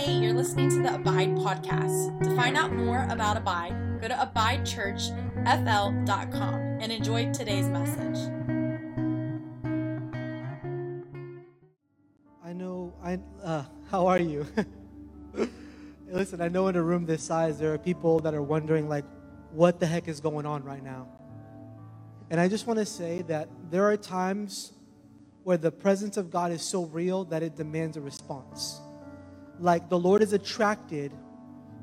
Hey, you're listening to the Abide podcast. To find out more about Abide, go to abidechurchfl.com and enjoy today's message. I know. I. Uh, how are you? Listen, I know in a room this size, there are people that are wondering, like, what the heck is going on right now? And I just want to say that there are times where the presence of God is so real that it demands a response. Like the Lord is attracted,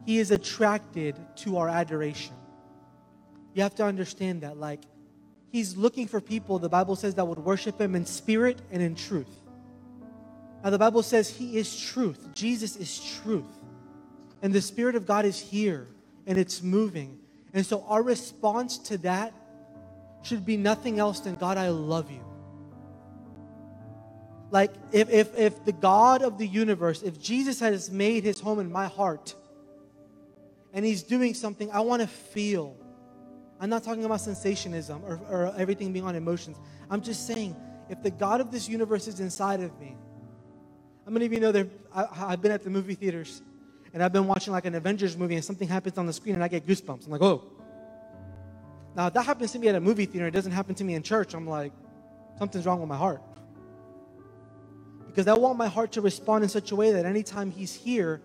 He is attracted to our adoration. You have to understand that. Like, He's looking for people, the Bible says, that would worship Him in spirit and in truth. Now, the Bible says He is truth, Jesus is truth. And the Spirit of God is here and it's moving. And so, our response to that should be nothing else than God, I love you. Like, if, if, if the God of the universe, if Jesus has made his home in my heart and he's doing something, I want to feel. I'm not talking about sensationism or, or everything being on emotions. I'm just saying, if the God of this universe is inside of me, how many of you know that I, have been at the movie theaters and I've been watching like an Avengers movie and something happens on the screen and I get goosebumps. I'm like, oh. Now, if that happens to me at a movie theater, it doesn't happen to me in church, I'm like, something's wrong with my heart. Because I want my heart to respond in such a way that anytime He's here,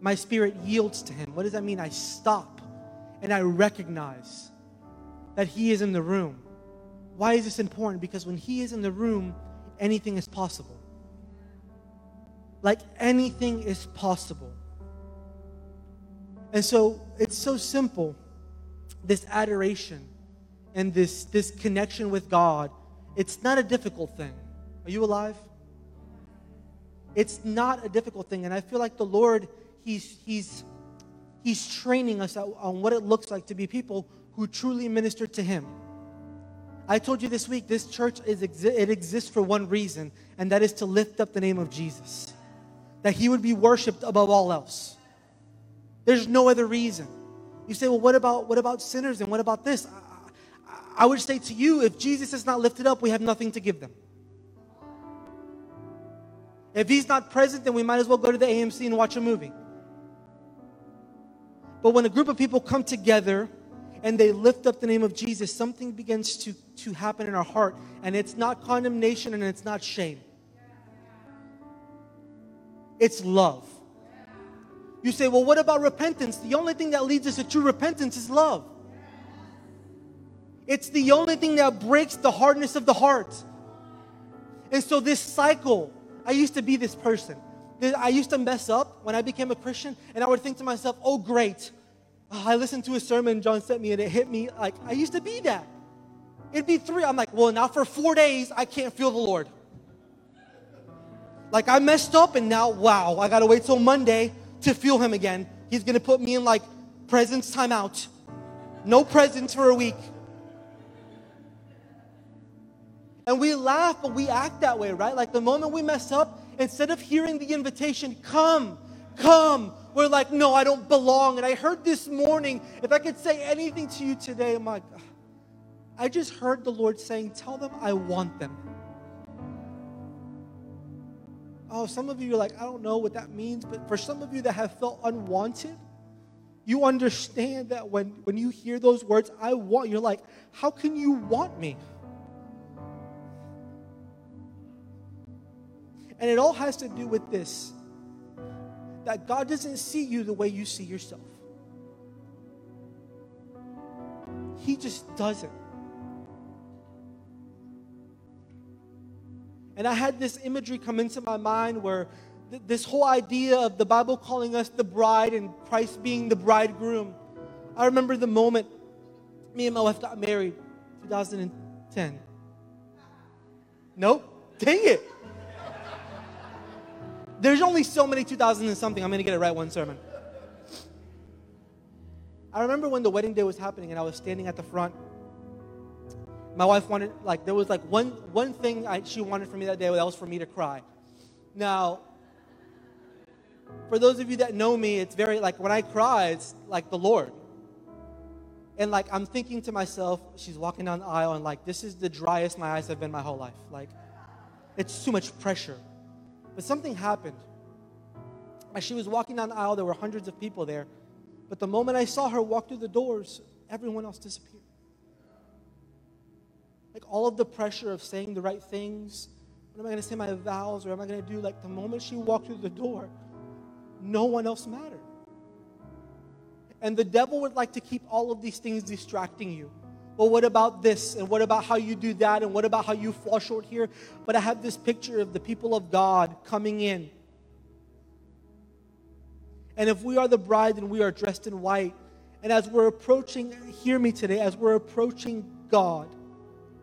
my spirit yields to Him. What does that mean? I stop and I recognize that He is in the room. Why is this important? Because when He is in the room, anything is possible. Like anything is possible. And so it's so simple this adoration and this, this connection with God. It's not a difficult thing. Are you alive? It's not a difficult thing. And I feel like the Lord, He's, he's, he's training us on what it looks like to be people who truly minister to Him. I told you this week, this church is it exists for one reason, and that is to lift up the name of Jesus. That He would be worshiped above all else. There's no other reason. You say, well, what about what about sinners and what about this? I, I would say to you, if Jesus is not lifted up, we have nothing to give them. If he's not present, then we might as well go to the AMC and watch a movie. But when a group of people come together and they lift up the name of Jesus, something begins to, to happen in our heart. And it's not condemnation and it's not shame, it's love. You say, well, what about repentance? The only thing that leads us to true repentance is love. It's the only thing that breaks the hardness of the heart. And so, this cycle I used to be this person. I used to mess up when I became a Christian, and I would think to myself, oh, great. Oh, I listened to a sermon John sent me, and it hit me like I used to be that. It'd be three. I'm like, well, now for four days, I can't feel the Lord. Like I messed up, and now, wow, I gotta wait till Monday to feel Him again. He's gonna put me in like presence timeout. No presence for a week. And we laugh, but we act that way, right? Like the moment we mess up, instead of hearing the invitation, come, come, we're like, no, I don't belong. And I heard this morning, if I could say anything to you today, I'm like, I just heard the Lord saying, tell them I want them. Oh, some of you are like, I don't know what that means, but for some of you that have felt unwanted, you understand that when, when you hear those words, I want, you're like, how can you want me? And it all has to do with this that God doesn't see you the way you see yourself. He just doesn't. And I had this imagery come into my mind where th- this whole idea of the Bible calling us the bride and Christ being the bridegroom. I remember the moment me and my wife got married, 2010. Nope. Dang it. There's only so many 2000 and something. I'm going to get it right one sermon. I remember when the wedding day was happening and I was standing at the front. My wife wanted, like, there was like one, one thing I, she wanted from me that day, that was for me to cry. Now, for those of you that know me, it's very, like, when I cry, it's like the Lord. And, like, I'm thinking to myself, she's walking down the aisle, and, like, this is the driest my eyes have been my whole life. Like, it's too much pressure. But something happened. As she was walking down the aisle, there were hundreds of people there. But the moment I saw her walk through the doors, everyone else disappeared. Like all of the pressure of saying the right things, What am I going to say my vows, or am I going to do like the moment she walked through the door, no one else mattered. And the devil would like to keep all of these things distracting you. Well, what about this? And what about how you do that? And what about how you fall short here? But I have this picture of the people of God coming in. And if we are the bride and we are dressed in white, and as we're approaching, hear me today, as we're approaching God,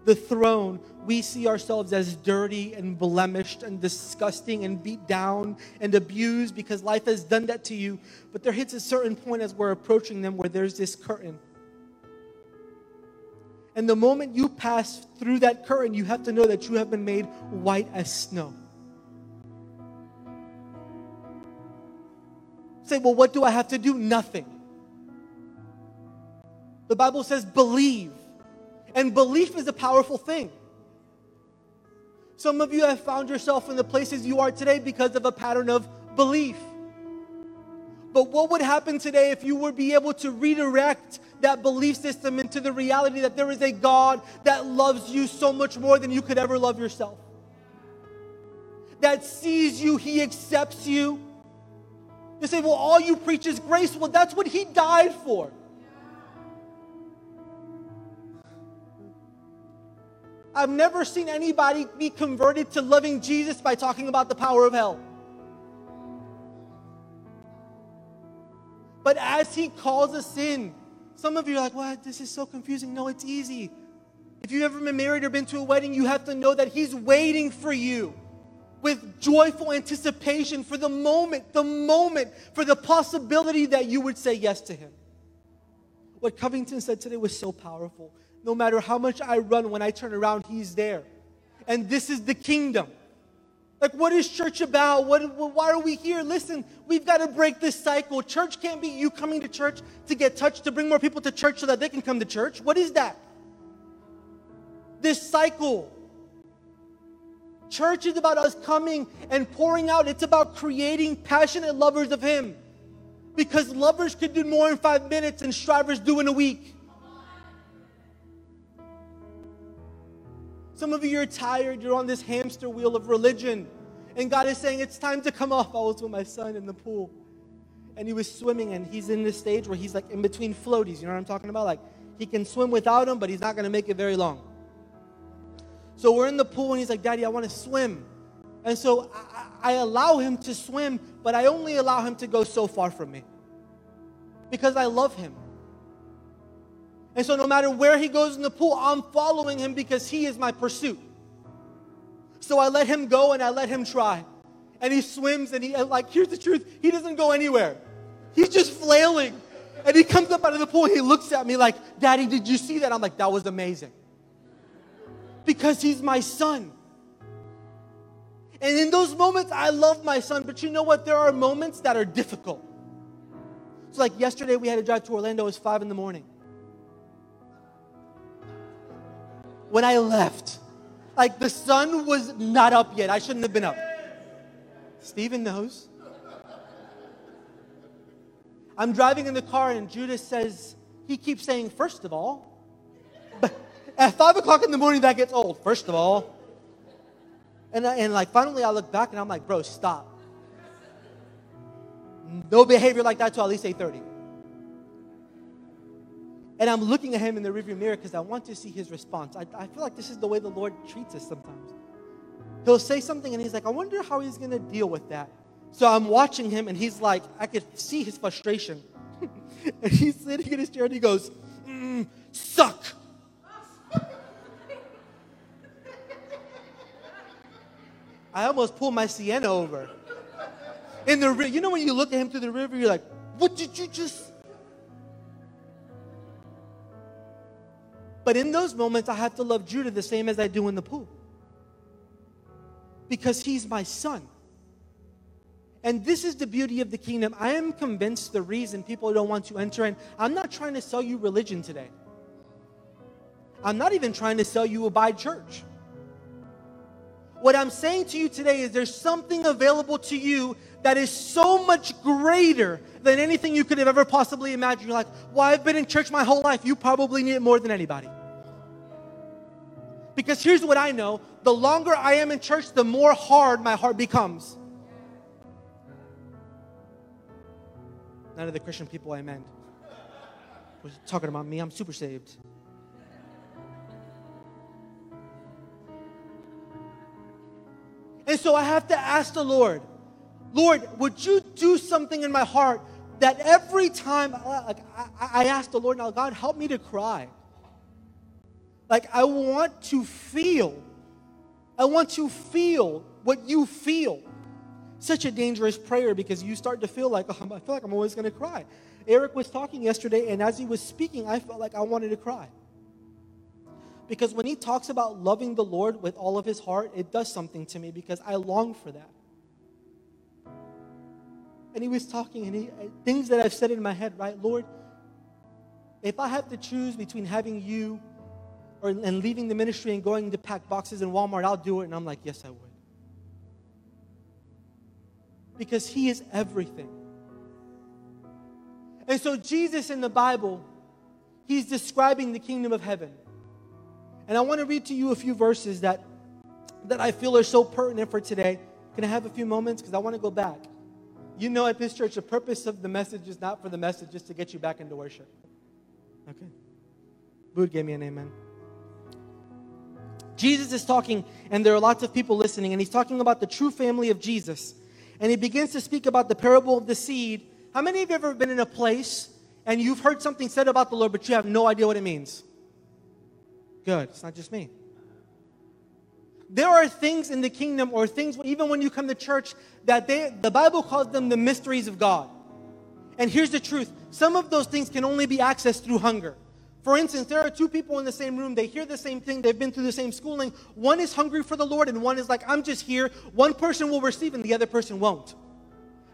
the throne, we see ourselves as dirty and blemished and disgusting and beat down and abused because life has done that to you. But there hits a certain point as we're approaching them where there's this curtain. And the moment you pass through that curtain, you have to know that you have been made white as snow. Say, well, what do I have to do? Nothing. The Bible says, believe. And belief is a powerful thing. Some of you have found yourself in the places you are today because of a pattern of belief. But what would happen today if you would be able to redirect that belief system into the reality that there is a God that loves you so much more than you could ever love yourself? That sees you, He accepts you. You say, well, all you preach is grace. Well, that's what He died for. I've never seen anybody be converted to loving Jesus by talking about the power of hell. But as He calls us in, some of you are like, what? This is so confusing. No, it's easy. If you've ever been married or been to a wedding, you have to know that He's waiting for you with joyful anticipation for the moment, the moment, for the possibility that you would say yes to Him. What Covington said today was so powerful no matter how much I run, when I turn around, He's there. And this is the kingdom. Like, what is church about? What, why are we here? Listen, we've got to break this cycle. Church can't be you coming to church to get touched, to bring more people to church so that they can come to church. What is that? This cycle. Church is about us coming and pouring out. It's about creating passionate lovers of Him. Because lovers could do more in five minutes than strivers do in a week. Some of you are tired, you're on this hamster wheel of religion. And God is saying, It's time to come off. I was with my son in the pool. And he was swimming, and he's in this stage where he's like in between floaties. You know what I'm talking about? Like he can swim without them, but he's not going to make it very long. So we're in the pool, and he's like, Daddy, I want to swim. And so I, I allow him to swim, but I only allow him to go so far from me because I love him. And so no matter where he goes in the pool, I'm following him because he is my pursuit. So I let him go and I let him try. And he swims and he, like, here's the truth he doesn't go anywhere. He's just flailing. And he comes up out of the pool and he looks at me like, Daddy, did you see that? I'm like, that was amazing. Because he's my son. And in those moments, I love my son. But you know what? There are moments that are difficult. So, like yesterday, we had to drive to Orlando. It was five in the morning. When I left. Like the sun was not up yet. I shouldn't have been up. Stephen knows. I'm driving in the car and Judah says, he keeps saying, first of all. But at five o'clock in the morning, that gets old. First of all. And, I, and like finally I look back and I'm like, bro, stop. No behavior like that till at least 8.30. And I'm looking at him in the rearview mirror because I want to see his response. I, I feel like this is the way the Lord treats us sometimes. He'll say something and he's like, I wonder how he's going to deal with that. So I'm watching him and he's like, I could see his frustration. and he's sitting in his chair and he goes, mm, suck. I almost pulled my Sienna over. In the you know when you look at him through the river, you're like, what did you just But in those moments, I have to love Judah the same as I do in the pool. Because he's my son. And this is the beauty of the kingdom. I am convinced the reason people don't want to enter in, I'm not trying to sell you religion today. I'm not even trying to sell you Abide Church. What I'm saying to you today is there's something available to you that is so much greater than anything you could have ever possibly imagined. You're like, well, I've been in church my whole life. You probably need it more than anybody. Because here's what I know the longer I am in church, the more hard my heart becomes. None of the Christian people I meant was talking about me. I'm super saved. And so I have to ask the Lord, Lord, would you do something in my heart that every time like, I, I ask the Lord, now God, help me to cry. Like I want to feel, I want to feel what you feel. Such a dangerous prayer because you start to feel like, oh, I feel like I'm always going to cry. Eric was talking yesterday, and as he was speaking, I felt like I wanted to cry. Because when he talks about loving the Lord with all of his heart, it does something to me because I long for that. And he was talking, and he, uh, things that I've said in my head, right? Lord, if I have to choose between having you or, and leaving the ministry and going to pack boxes in Walmart, I'll do it. And I'm like, yes, I would. Because he is everything. And so, Jesus in the Bible, he's describing the kingdom of heaven. And I want to read to you a few verses that, that I feel are so pertinent for today. Can I have a few moments? Because I want to go back. You know, at this church, the purpose of the message is not for the message, just to get you back into worship. Okay? Boot gave me an amen. Jesus is talking, and there are lots of people listening, and he's talking about the true family of Jesus. And he begins to speak about the parable of the seed. How many of you have ever been in a place and you've heard something said about the Lord, but you have no idea what it means? Good. It's not just me. There are things in the kingdom, or things even when you come to church, that they, the Bible calls them the mysteries of God. And here's the truth some of those things can only be accessed through hunger. For instance, there are two people in the same room. They hear the same thing. They've been through the same schooling. One is hungry for the Lord, and one is like, I'm just here. One person will receive, and the other person won't.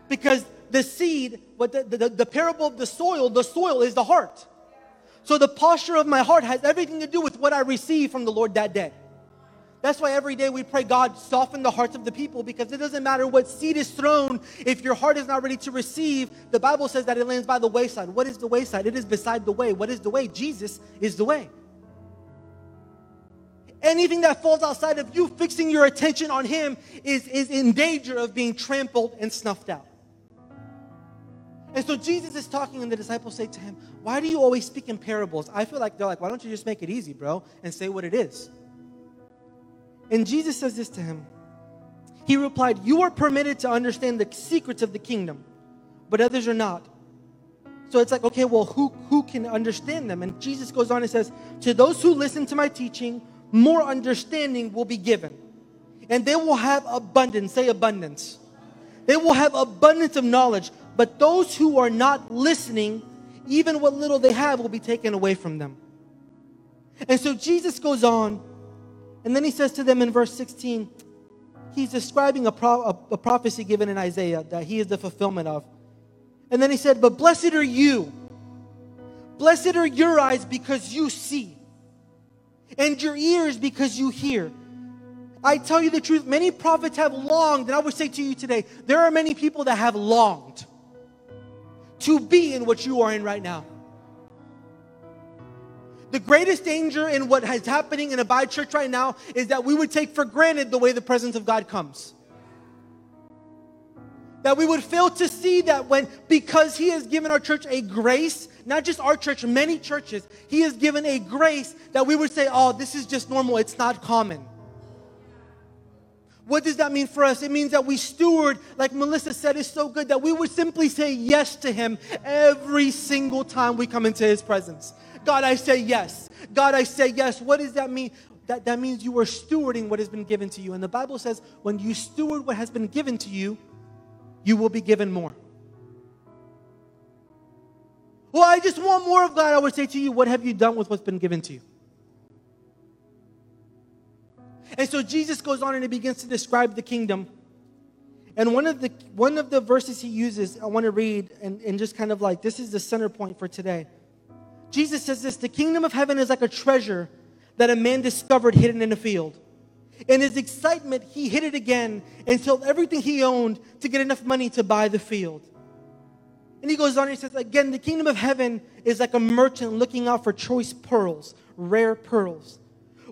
Because the seed, what the, the, the parable of the soil, the soil is the heart. So the posture of my heart has everything to do with what I receive from the Lord that day. That's why every day we pray, God, soften the hearts of the people because it doesn't matter what seed is thrown. If your heart is not ready to receive, the Bible says that it lands by the wayside. What is the wayside? It is beside the way. What is the way? Jesus is the way. Anything that falls outside of you fixing your attention on Him is, is in danger of being trampled and snuffed out. And so Jesus is talking, and the disciples say to him, Why do you always speak in parables? I feel like they're like, Why don't you just make it easy, bro, and say what it is? And Jesus says this to him. He replied, You are permitted to understand the secrets of the kingdom, but others are not. So it's like, okay, well, who, who can understand them? And Jesus goes on and says, To those who listen to my teaching, more understanding will be given. And they will have abundance. Say abundance. They will have abundance of knowledge. But those who are not listening, even what little they have will be taken away from them. And so Jesus goes on, and then he says to them in verse 16, he's describing a, pro- a, a prophecy given in Isaiah that he is the fulfillment of. And then he said, But blessed are you. Blessed are your eyes because you see, and your ears because you hear. I tell you the truth, many prophets have longed, and I would say to you today, there are many people that have longed to be in what you are in right now. The greatest danger in what is happening in a Abide Church right now is that we would take for granted the way the presence of God comes. That we would fail to see that when, because He has given our church a grace, not just our church, many churches, He has given a grace that we would say, oh, this is just normal, it's not common. What does that mean for us? It means that we steward, like Melissa said, is so good that we would simply say yes to Him every single time we come into His presence. God, I say yes. God, I say yes. What does that mean? That, that means you are stewarding what has been given to you. And the Bible says when you steward what has been given to you, you will be given more. Well, I just want more of God. I would say to you, what have you done with what's been given to you? And so Jesus goes on and he begins to describe the kingdom. And one of the one of the verses he uses, I want to read and, and just kind of like this is the center point for today. Jesus says this the kingdom of heaven is like a treasure that a man discovered hidden in a field. In his excitement, he hid it again and sold everything he owned to get enough money to buy the field. And he goes on and he says, Again, the kingdom of heaven is like a merchant looking out for choice pearls, rare pearls.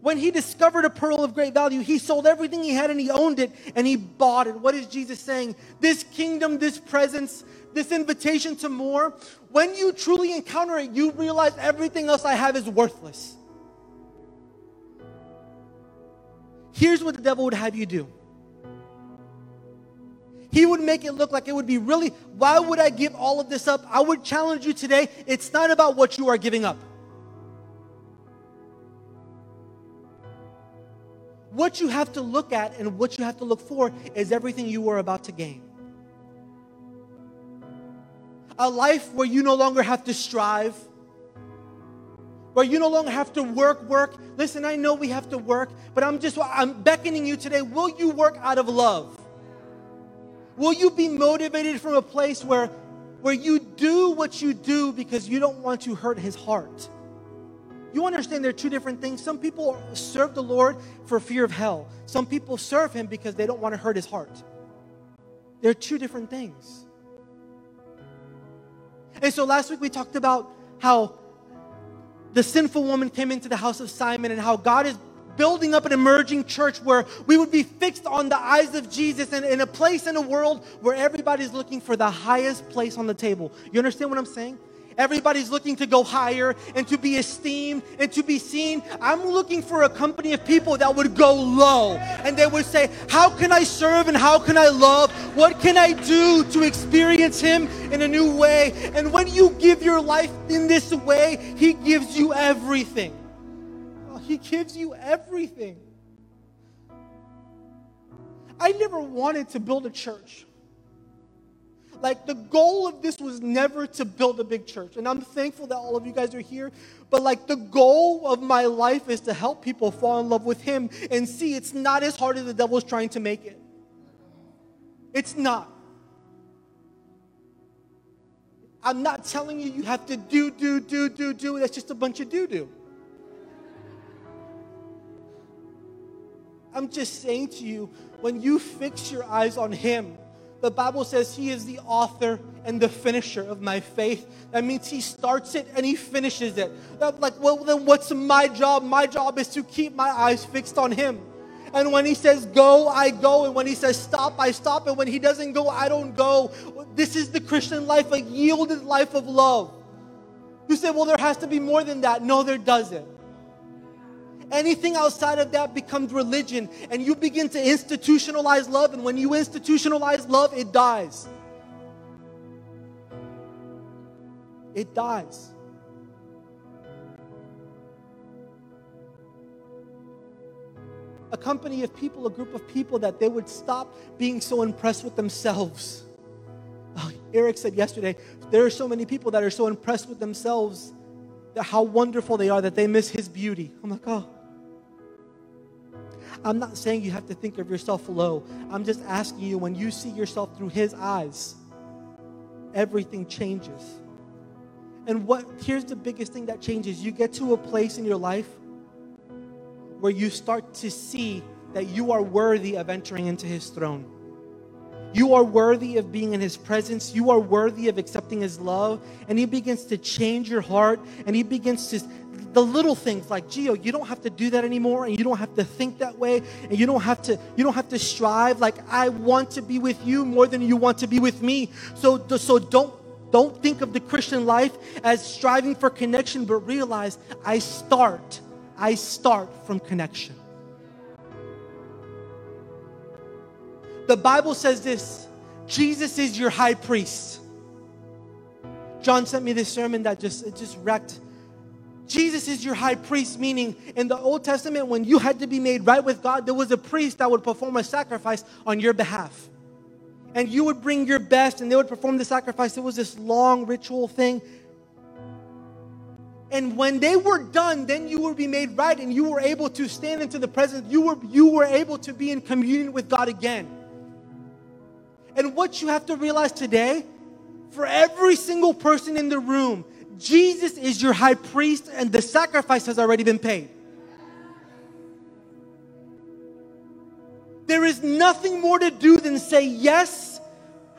When he discovered a pearl of great value, he sold everything he had and he owned it and he bought it. What is Jesus saying? This kingdom, this presence, this invitation to more, when you truly encounter it, you realize everything else I have is worthless. Here's what the devil would have you do. He would make it look like it would be really, why would I give all of this up? I would challenge you today. It's not about what you are giving up. What you have to look at and what you have to look for is everything you are about to gain. A life where you no longer have to strive, where you no longer have to work, work. Listen, I know we have to work, but I'm just, I'm beckoning you today. Will you work out of love? Will you be motivated from a place where, where you do what you do because you don't want to hurt his heart? You understand there are two different things. Some people serve the Lord for fear of hell. Some people serve him because they don't want to hurt his heart. There are two different things. And so last week we talked about how the sinful woman came into the house of Simon and how God is building up an emerging church where we would be fixed on the eyes of Jesus and in a place in a world where everybody's looking for the highest place on the table. You understand what I'm saying? Everybody's looking to go higher and to be esteemed and to be seen. I'm looking for a company of people that would go low and they would say, How can I serve and how can I love? What can I do to experience Him in a new way? And when you give your life in this way, He gives you everything. He gives you everything. I never wanted to build a church. Like the goal of this was never to build a big church. And I'm thankful that all of you guys are here. But like the goal of my life is to help people fall in love with Him and see it's not as hard as the devil's trying to make it. It's not. I'm not telling you you have to do, do, do, do, do. That's just a bunch of do do. I'm just saying to you, when you fix your eyes on Him, the Bible says He is the author and the finisher of my faith. That means He starts it and He finishes it. Like, well, then what's my job? My job is to keep my eyes fixed on Him. And when He says go, I go. And when He says stop, I stop. And when He doesn't go, I don't go. This is the Christian life, a yielded life of love. You say, well, there has to be more than that. No, there doesn't. Anything outside of that becomes religion, and you begin to institutionalize love. And when you institutionalize love, it dies. It dies. A company of people, a group of people that they would stop being so impressed with themselves. Oh, Eric said yesterday, there are so many people that are so impressed with themselves that how wonderful they are that they miss his beauty. I'm like, oh. I'm not saying you have to think of yourself low. I'm just asking you when you see yourself through His eyes, everything changes. And what here's the biggest thing that changes you get to a place in your life where you start to see that you are worthy of entering into His throne. You are worthy of being in His presence. You are worthy of accepting His love. And He begins to change your heart and He begins to the little things like Gio, you don't have to do that anymore, and you don't have to think that way, and you don't have to you don't have to strive. Like I want to be with you more than you want to be with me. So so don't don't think of the Christian life as striving for connection, but realize I start I start from connection. The Bible says this Jesus is your high priest. John sent me this sermon that just it just wrecked Jesus is your high priest, meaning in the Old Testament, when you had to be made right with God, there was a priest that would perform a sacrifice on your behalf. And you would bring your best and they would perform the sacrifice. It was this long ritual thing. And when they were done, then you would be made right and you were able to stand into the presence. You were, you were able to be in communion with God again. And what you have to realize today, for every single person in the room, Jesus is your high priest and the sacrifice has already been paid. There's nothing more to do than say, Yes,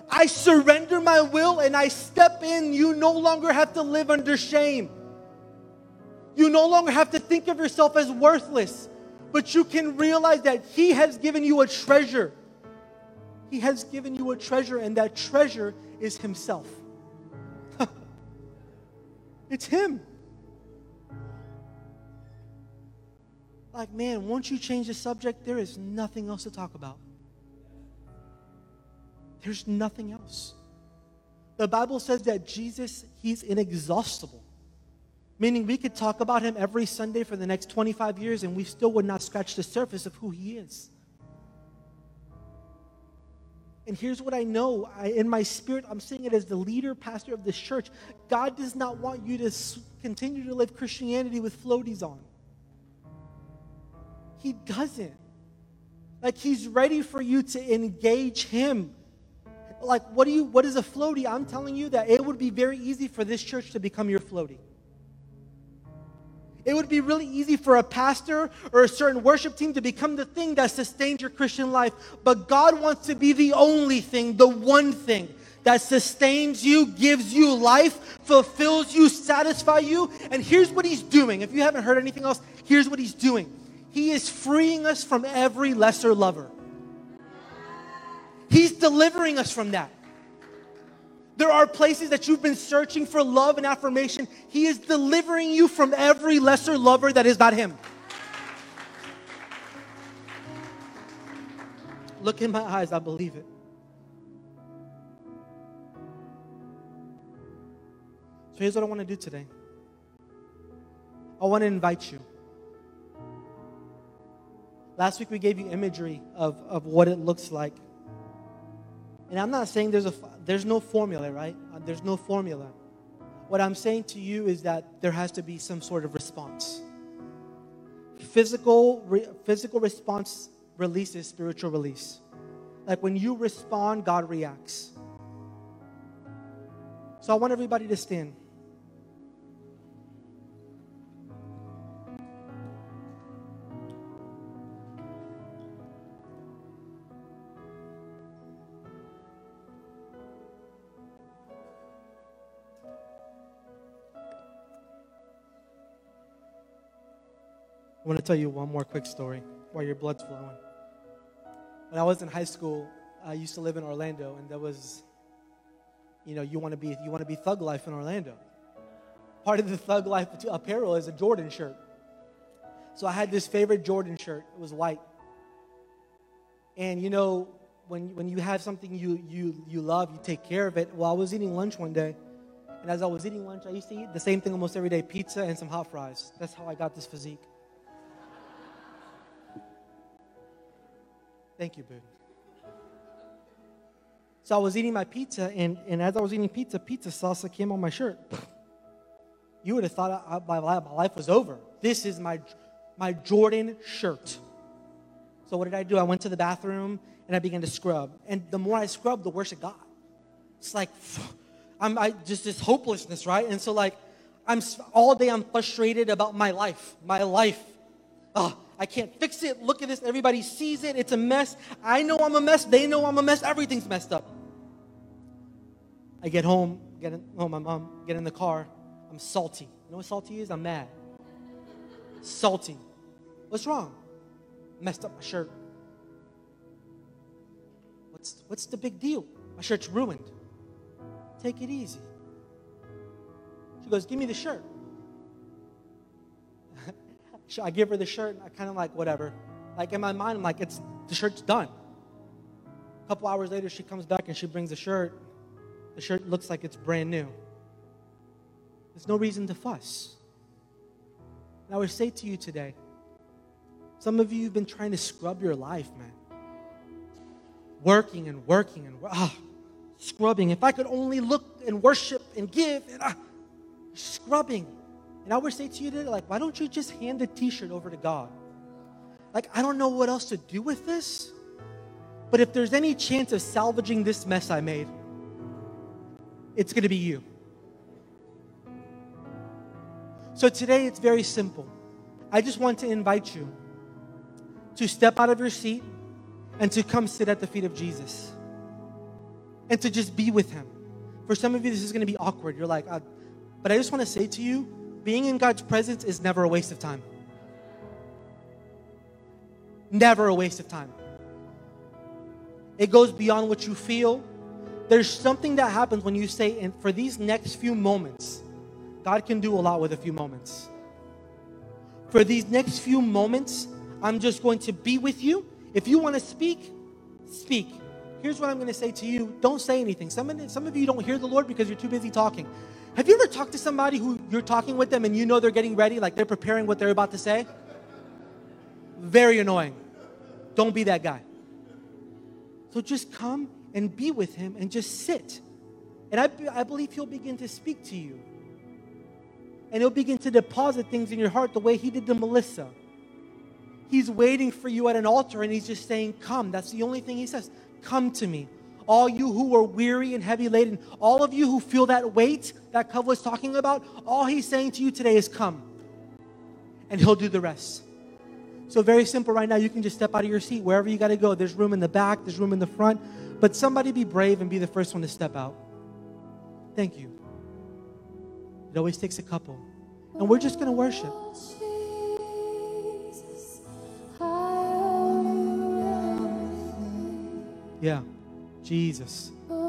I surrender my will and I step in. You no longer have to live under shame. You no longer have to think of yourself as worthless, but you can realize that He has given you a treasure. He has given you a treasure, and that treasure is Himself. It's Him. Like, man, once you change the subject, there is nothing else to talk about. There's nothing else. The Bible says that Jesus, He's inexhaustible. Meaning we could talk about Him every Sunday for the next 25 years and we still would not scratch the surface of who He is. And here's what I know I, in my spirit, I'm saying it as the leader, pastor of this church. God does not want you to continue to live Christianity with floaties on. He doesn't. Like he's ready for you to engage him. Like what do you what is a floaty? I'm telling you that it would be very easy for this church to become your floaty. It would be really easy for a pastor or a certain worship team to become the thing that sustains your Christian life. But God wants to be the only thing, the one thing that sustains you, gives you life, fulfills you, satisfies you. And here's what He's doing. If you haven't heard anything else, here's what He's doing. He is freeing us from every lesser lover. He's delivering us from that. There are places that you've been searching for love and affirmation. He is delivering you from every lesser lover that is not Him. Look in my eyes, I believe it. So here's what I want to do today I want to invite you. Last week we gave you imagery of, of what it looks like. And I'm not saying there's, a, there's no formula, right? Uh, there's no formula. What I'm saying to you is that there has to be some sort of response. Physical, re, physical response releases spiritual release. Like when you respond, God reacts. So I want everybody to stand. Want to tell you one more quick story while your blood's flowing. When I was in high school, I used to live in Orlando, and there was, you know, you want to be you want to be thug life in Orlando. Part of the thug life apparel is a Jordan shirt. So I had this favorite Jordan shirt. It was white. And you know, when when you have something you you you love, you take care of it. Well, I was eating lunch one day, and as I was eating lunch, I used to eat the same thing almost every day: pizza and some hot fries. That's how I got this physique. Thank you, boo. So I was eating my pizza, and, and as I was eating pizza, pizza salsa came on my shirt. You would have thought I, my, my life was over. This is my, my Jordan shirt. So what did I do? I went to the bathroom and I began to scrub. And the more I scrubbed, the worse it got. It's like, I'm I, just this hopelessness, right? And so like, I'm all day I'm frustrated about my life, my life. Oh, I can't fix it. Look at this. Everybody sees it. It's a mess. I know I'm a mess. They know I'm a mess. Everything's messed up. I get home, get in, oh, my mom, get in the car. I'm salty. You know what salty is? I'm mad. Salty. What's wrong? Messed up my shirt. What's, what's the big deal? My shirt's ruined. Take it easy. She goes, Give me the shirt. I give her the shirt, and I kind of like, whatever. Like in my mind, I'm like, it's the shirt's done. A couple hours later, she comes back and she brings the shirt. The shirt looks like it's brand new. There's no reason to fuss. And I would say to you today, some of you have been trying to scrub your life, man. Working and working and ah, scrubbing. If I could only look and worship and give and ah, scrubbing. And I would say to you today, like, why don't you just hand the t shirt over to God? Like, I don't know what else to do with this, but if there's any chance of salvaging this mess I made, it's going to be you. So today it's very simple. I just want to invite you to step out of your seat and to come sit at the feet of Jesus and to just be with Him. For some of you, this is going to be awkward. You're like, uh, but I just want to say to you, being in God's presence is never a waste of time. Never a waste of time. It goes beyond what you feel. There's something that happens when you say, and for these next few moments, God can do a lot with a few moments. For these next few moments, I'm just going to be with you. If you want to speak, speak. Here's what I'm going to say to you don't say anything. Some of, some of you don't hear the Lord because you're too busy talking. Have you ever talked to somebody who you're talking with them and you know they're getting ready, like they're preparing what they're about to say? Very annoying. Don't be that guy. So just come and be with him and just sit. And I, I believe he'll begin to speak to you. And he'll begin to deposit things in your heart the way he did to Melissa. He's waiting for you at an altar and he's just saying, Come. That's the only thing he says. Come to me. All you who are weary and heavy laden, all of you who feel that weight that Cove was talking about, all he's saying to you today is come. And he'll do the rest. So, very simple right now. You can just step out of your seat wherever you got to go. There's room in the back, there's room in the front. But somebody be brave and be the first one to step out. Thank you. It always takes a couple. And we're just going to worship. Yeah, Jesus. Oh,